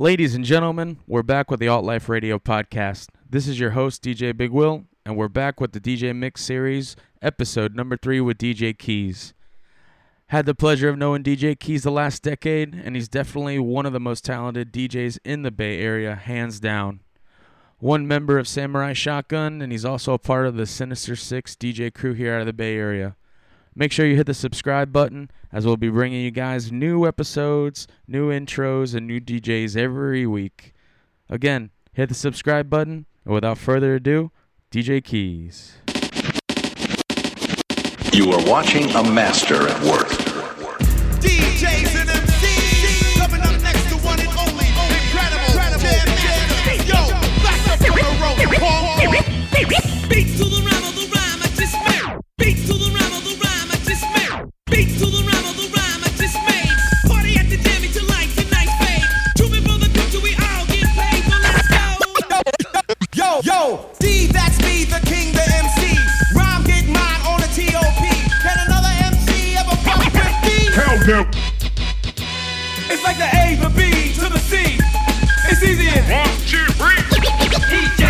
Ladies and gentlemen, we're back with the Alt Life Radio podcast. This is your host, DJ Big Will, and we're back with the DJ Mix series, episode number three with DJ Keys. Had the pleasure of knowing DJ Keys the last decade, and he's definitely one of the most talented DJs in the Bay Area, hands down. One member of Samurai Shotgun, and he's also a part of the Sinister Six DJ crew here out of the Bay Area. Make sure you hit the subscribe button as we'll be bringing you guys new episodes, new intros, and new DJs every week. Again, hit the subscribe button, and without further ado, DJ Keys. You are watching a master at work. DJs and MCs coming up next to one and only incredible jam master. Yo, back up on the road, Paul. It's like the A, the B to the C. It's easy. As One, two, three.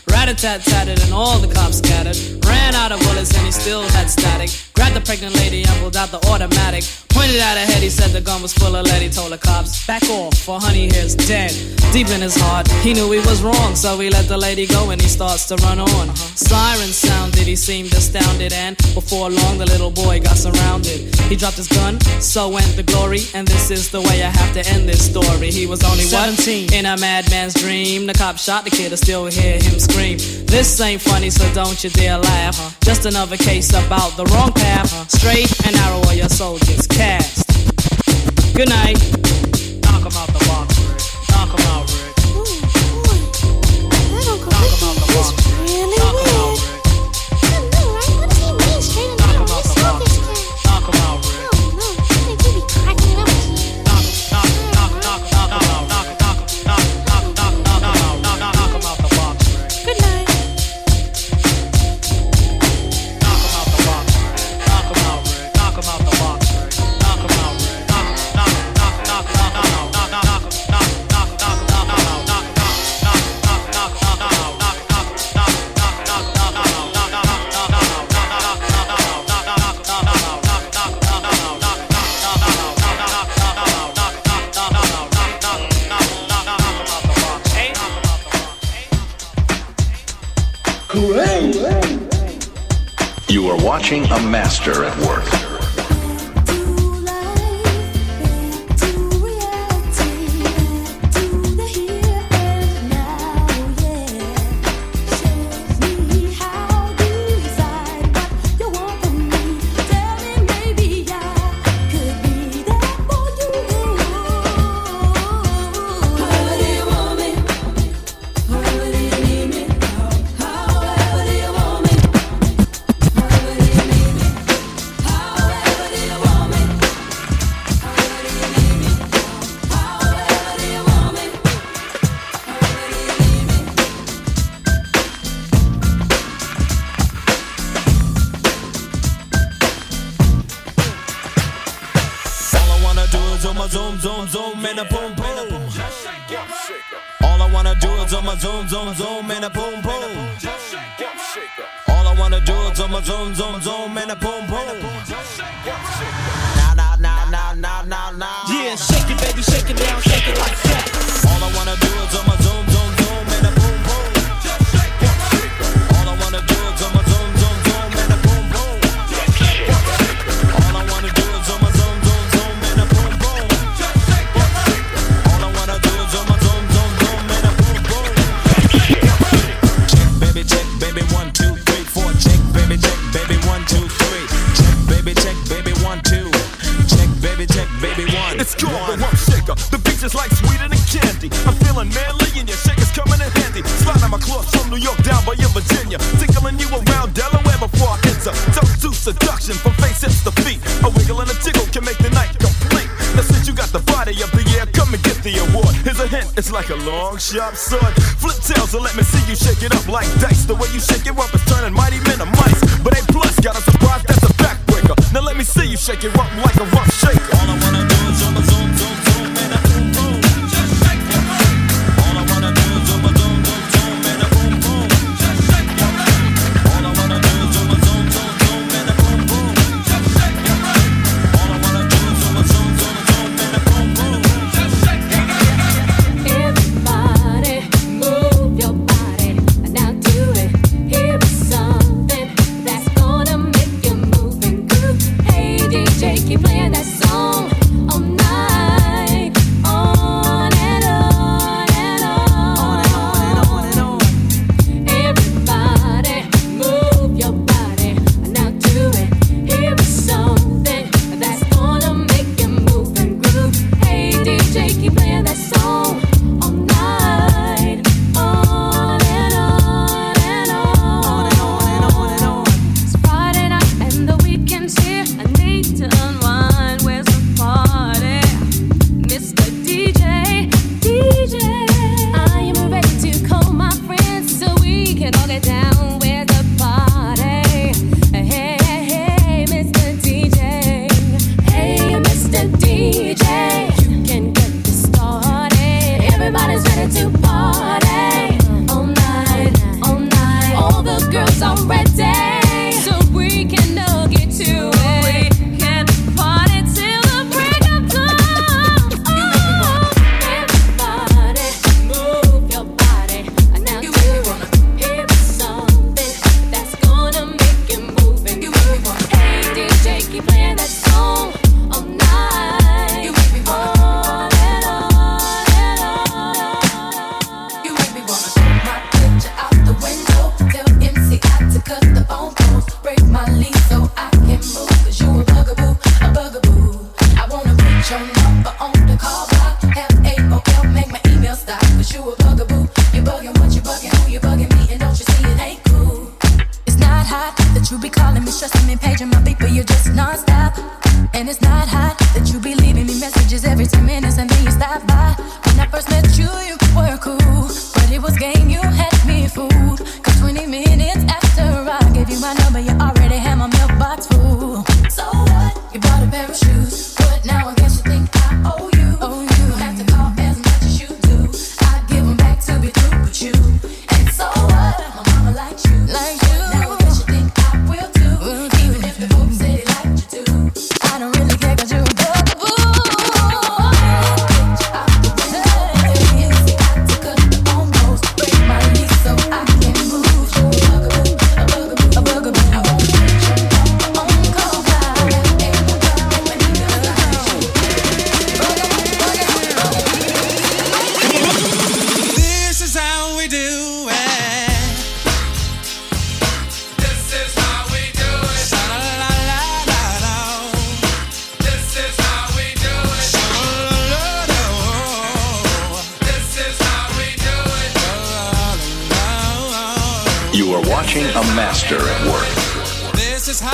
Rat-a-tat tatted and all the cops scattered. Ran out of bullets and he still had static. Grabbed the pregnant lady and pulled out the automatic. Pointed at her head, he said the gun was full of lead. He told the cops, back off, for honey here's dead. Deep in his heart, he knew he was wrong, so he let the lady go and he starts to run on. Sirens sounded, he seemed astounded, and before long the little boy got surrounded. He dropped his gun, so went the glory, and this is the way I have to end this story. He was only 17 what? in a madman's dream. The cop shot the kid, I still hear him scream dream. This ain't funny, so don't you dare laugh. Huh? Just another case about the wrong path. Huh? Straight and narrow are your soldiers cast. Good night. Knock em out the box, Rick. Knock em out, Rick. Oh boy. That Uncle Rick is really Knock weird. watching a master at work. song, sharp sword. Flip tails and let me see you shake it up like that.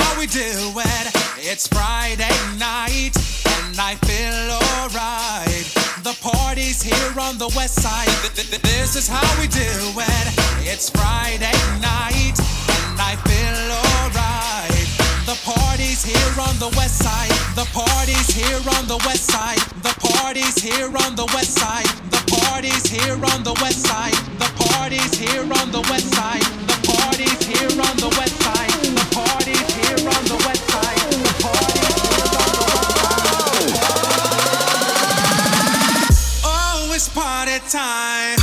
How we do it. It's Friday night, and I feel alright. The party's here on the west side. Th- th- th- This is how we do it. It's Friday night, and I feel alright. The party's here on the west side. The party's here on the west side. The party's here on the west side. The party's here on the west side. The party's here on the west side. The party's here on the west side. The party's time.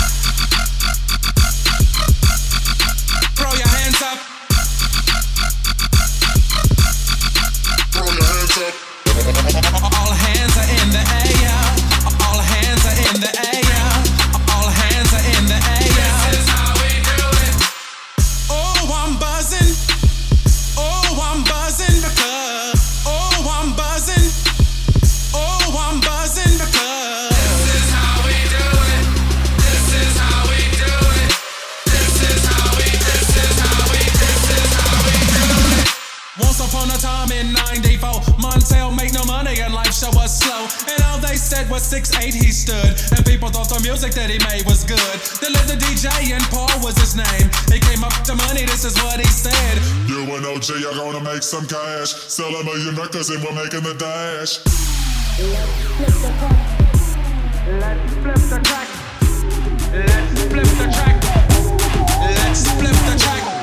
Said was 6'8 he stood. And people thought the music that he made was good. Then lived the DJ and Paul was his name. He came up to money, this is what he said. You and OG are gonna make some cash. Sell a million records and we're making the dash. Let's flip the track. Let's flip the track. Let's flip the track. Let's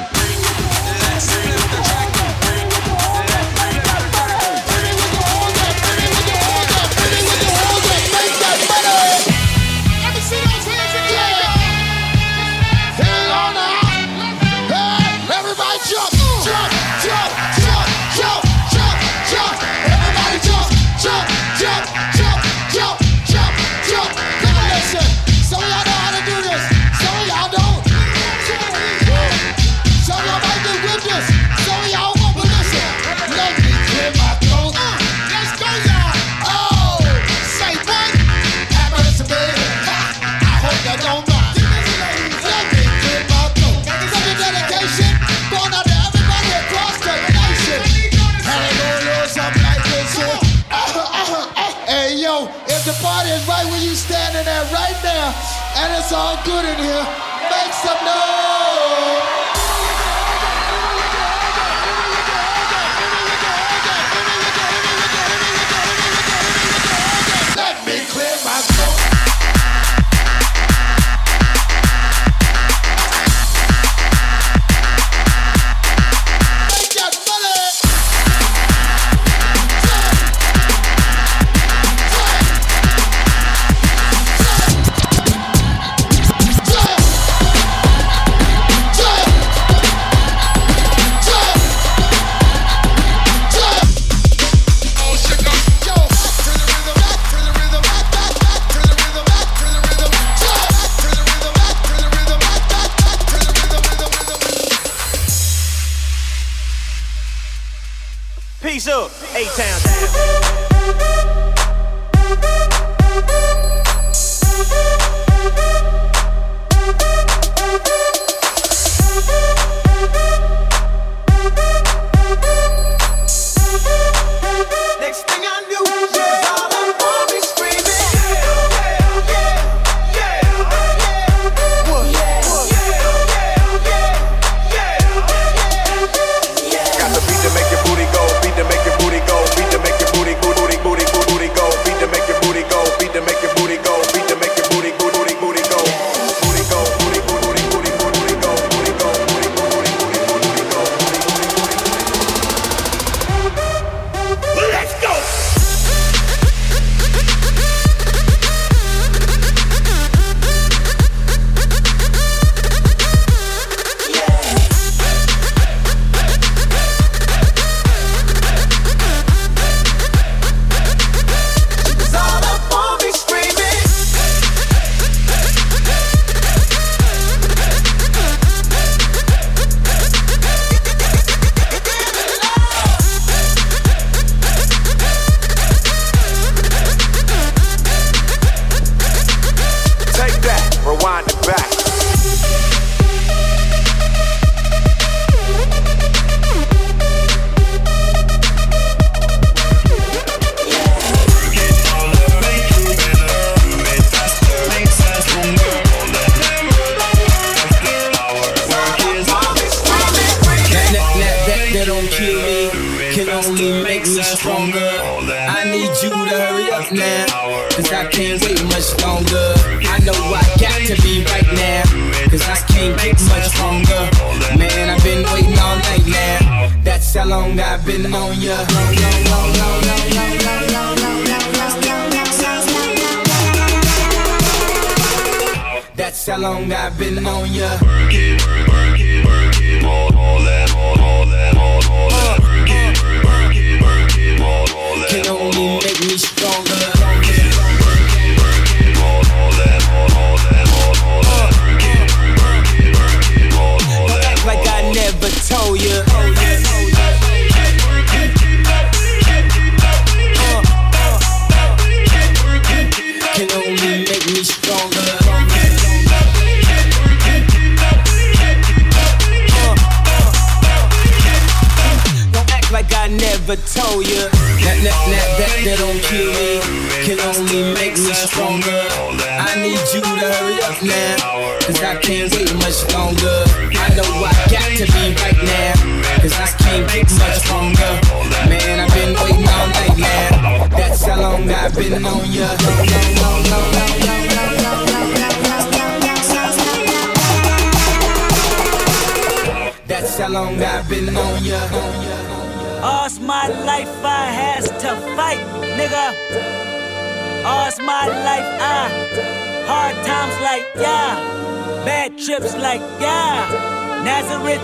trips like yeah. Nazareth,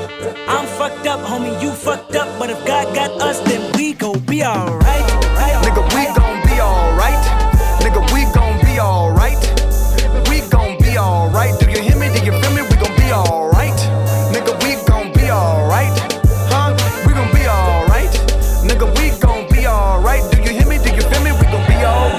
I'm fucked up, homie, you fucked up. But if God got us, then we gon' be alright. Nigga, we gon'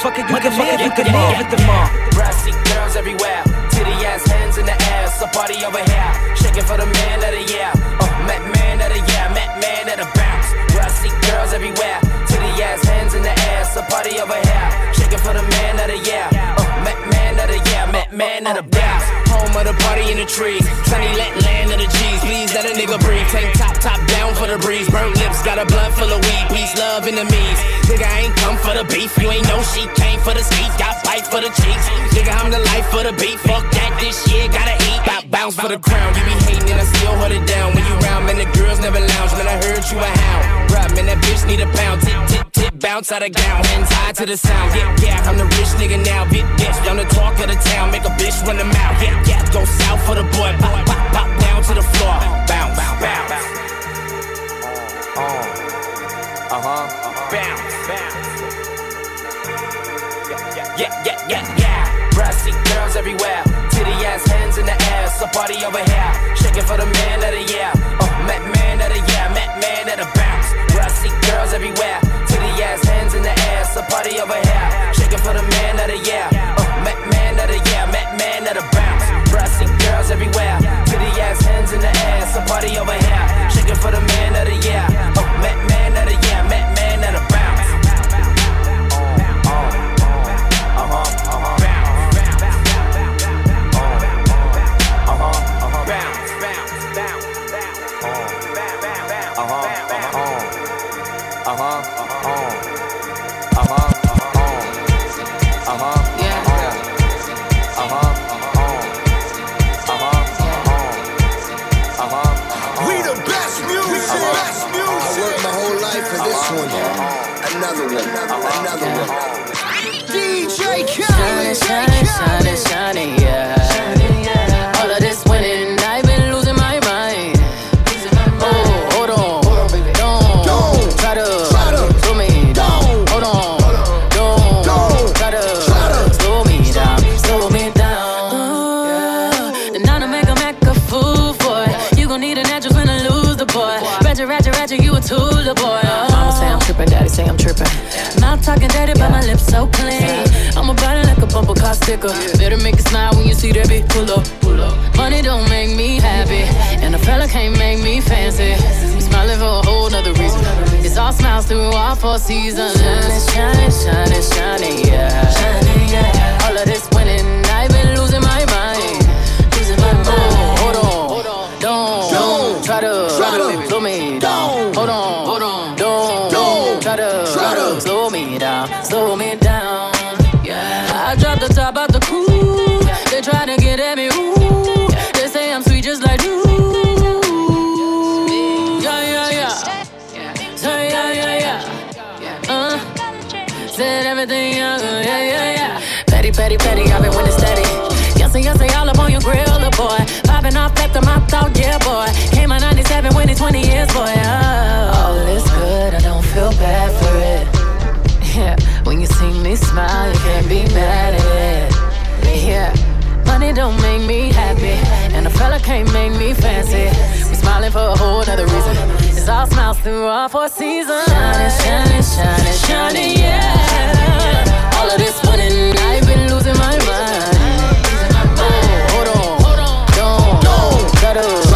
Motherfucker, you can live at the mall, at the mall. Brassy girls everywhere. Titty ass hands in the air. So party over here. Shaking for the man of the year. In the trees. Sunny let land of the G's. Please let a nigga breathe. Tank top, top down for the breeze. Burnt lips, got a blunt full of weed. Peace, love, enemies. Nigga, I ain't come for the beef. You ain't know she came for the speed. Got fight for the cheeks. Nigga, I'm the life for the beat. Fuck that, this shit gotta eat. Bop, bounce for the crown. You be hating and I still hold it down. When you round, man, the girls never lounge. Man, I heard you a hound. Right, man, that bitch need a pound. Tick, tip, bounce out of gown. Hands high to the sound. Yeah, yeah, I'm the rich nigga now. Big bitch, I'm the talk of the town. Make a bitch run the mouth. Yeah, yeah, go south for the boy. Pop, pop, pop down to the floor. Bounce, bounce. Uh huh. Bounce, bounce. Yeah, yeah, yeah, yeah. Brassy girls everywhere. Titty ass hands in the air. So party over here. Shaking for the man of the year. Uh, oh, Mac man of the year. Mac man of the bounce. Brassy girls everywhere. Titty ass hands in the air. So party over here. Shaking for the man of the year. Uh, oh, Mac man of the year. Man of the bounce. Brassy girls everywhere. Titty ass hands in the air. So party over here. Shaking for the man of the year. Oh, They try to get at me, ooh. They say I'm sweet just like you. Yeah, yeah, yeah. Say yeah, yeah, yeah. Uh, said everything young, yeah, yeah, yeah. Petty, petty, petty, I've been winning steady. Yes, and yes, all up on your grill, the boy. Popping off after my thought, yeah, boy. Came out 97, winning 20 years, boy. Oh, all is good, I don't feel bad for it. Yeah, when you see me smile, you can't be mad at it. Yeah, money don't make me happy, and a fella can't make me fancy. We smiling for a whole nother reason. It's all smiles through all four seasons. Shining, shining, shining, shining, yeah. All of this winning, I've been losing my mind. Oh, hold on, don't, don't try to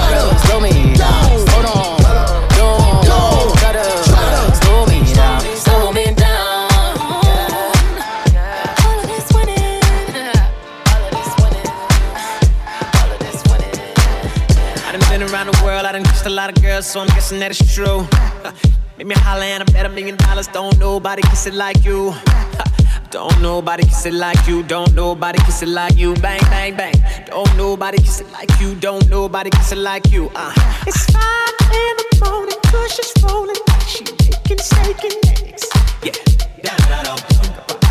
a lot of girls, so I'm guessing that it's true. Make me holler and I bet a million dollars. Don't nobody kiss it like you. Don't nobody kiss it like you. Don't nobody kiss it like you. Bang, bang, bang. Don't nobody kiss it like you. Don't nobody kiss it like you. Uh. It's five in the morning, push is rolling. She making steak and eggs. Yeah. Da, da, da,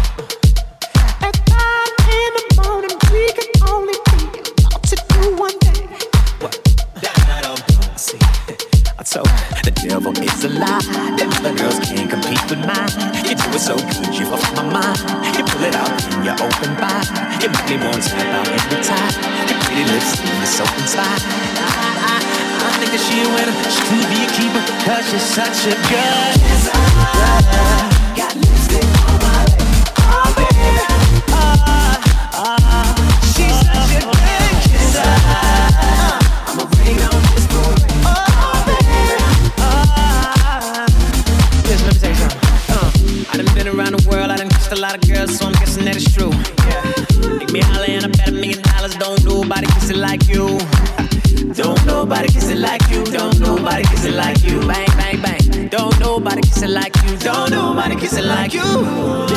the devil is a lie. Them other girls can't compete with mine. You do it so good, you off my mind. You pull it out in your open bar. You make me want to out every time. Your pretty lips leave me so inspired. I, I, I think that she a winner. She could be a keeper, cause she's such a good. It like you.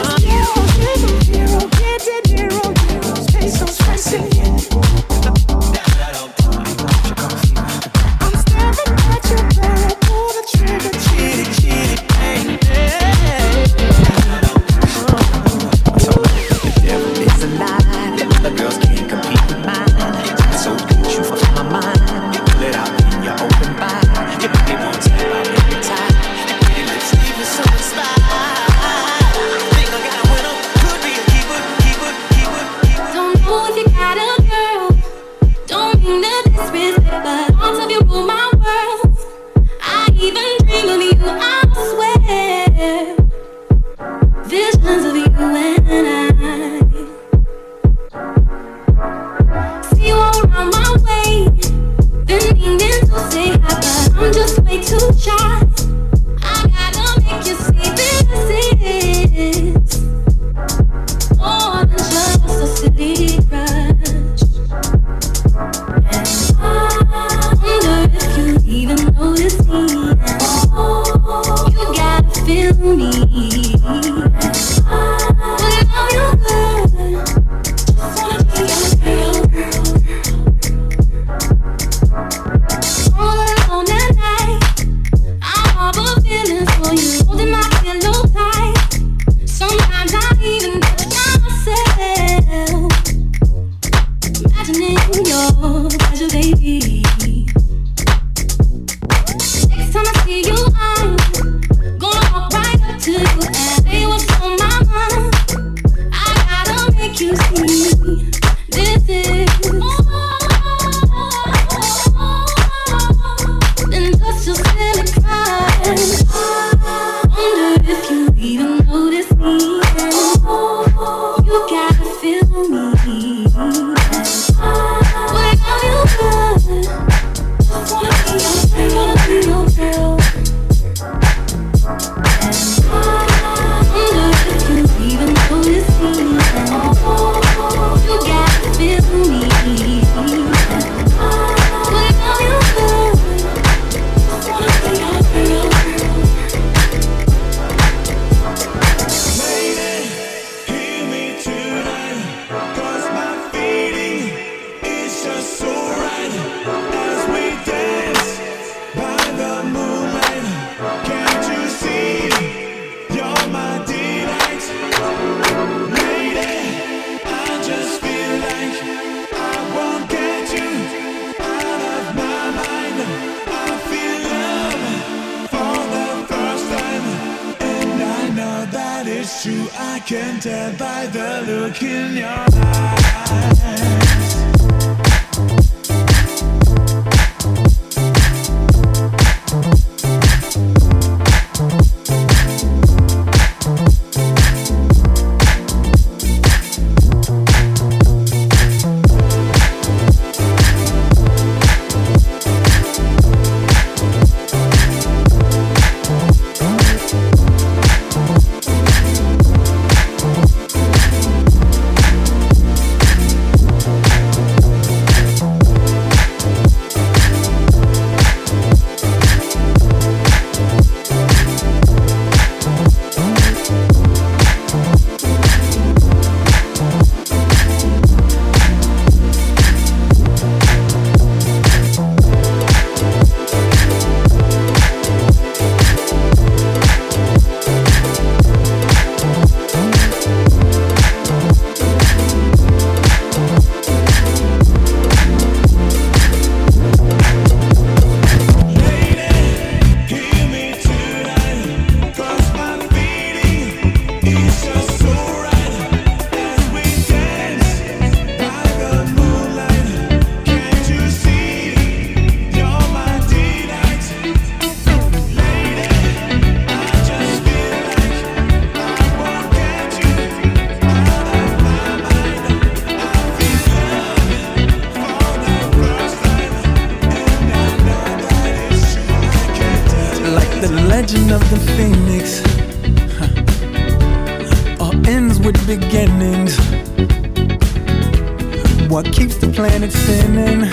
Planet spinning.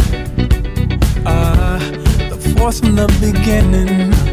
Uh, the force from the beginning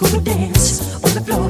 cool dance on the floor.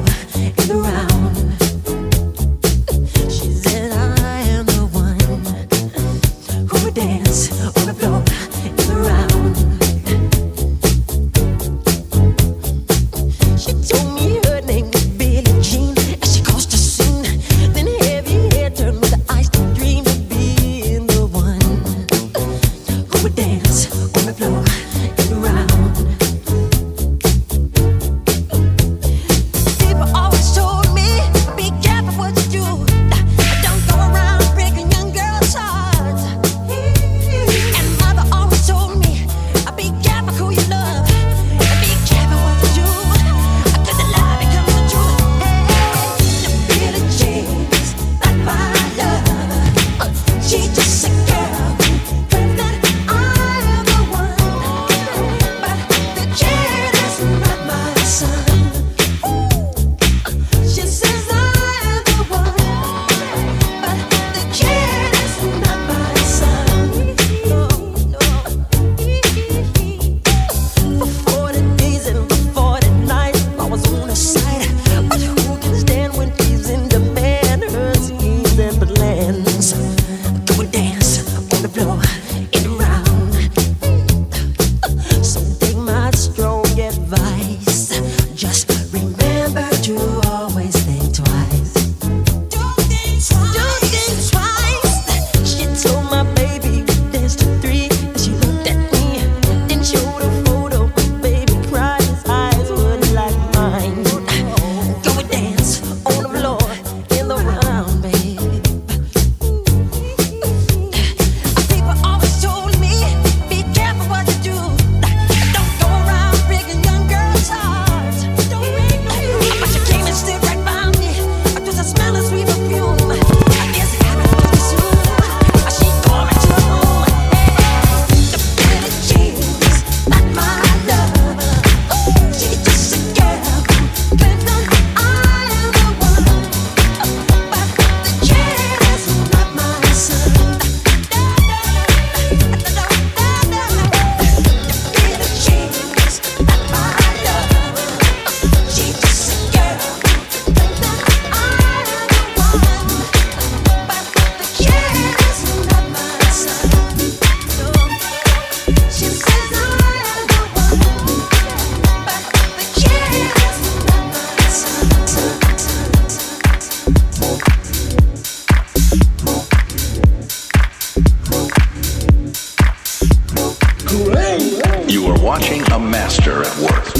watching a master at work.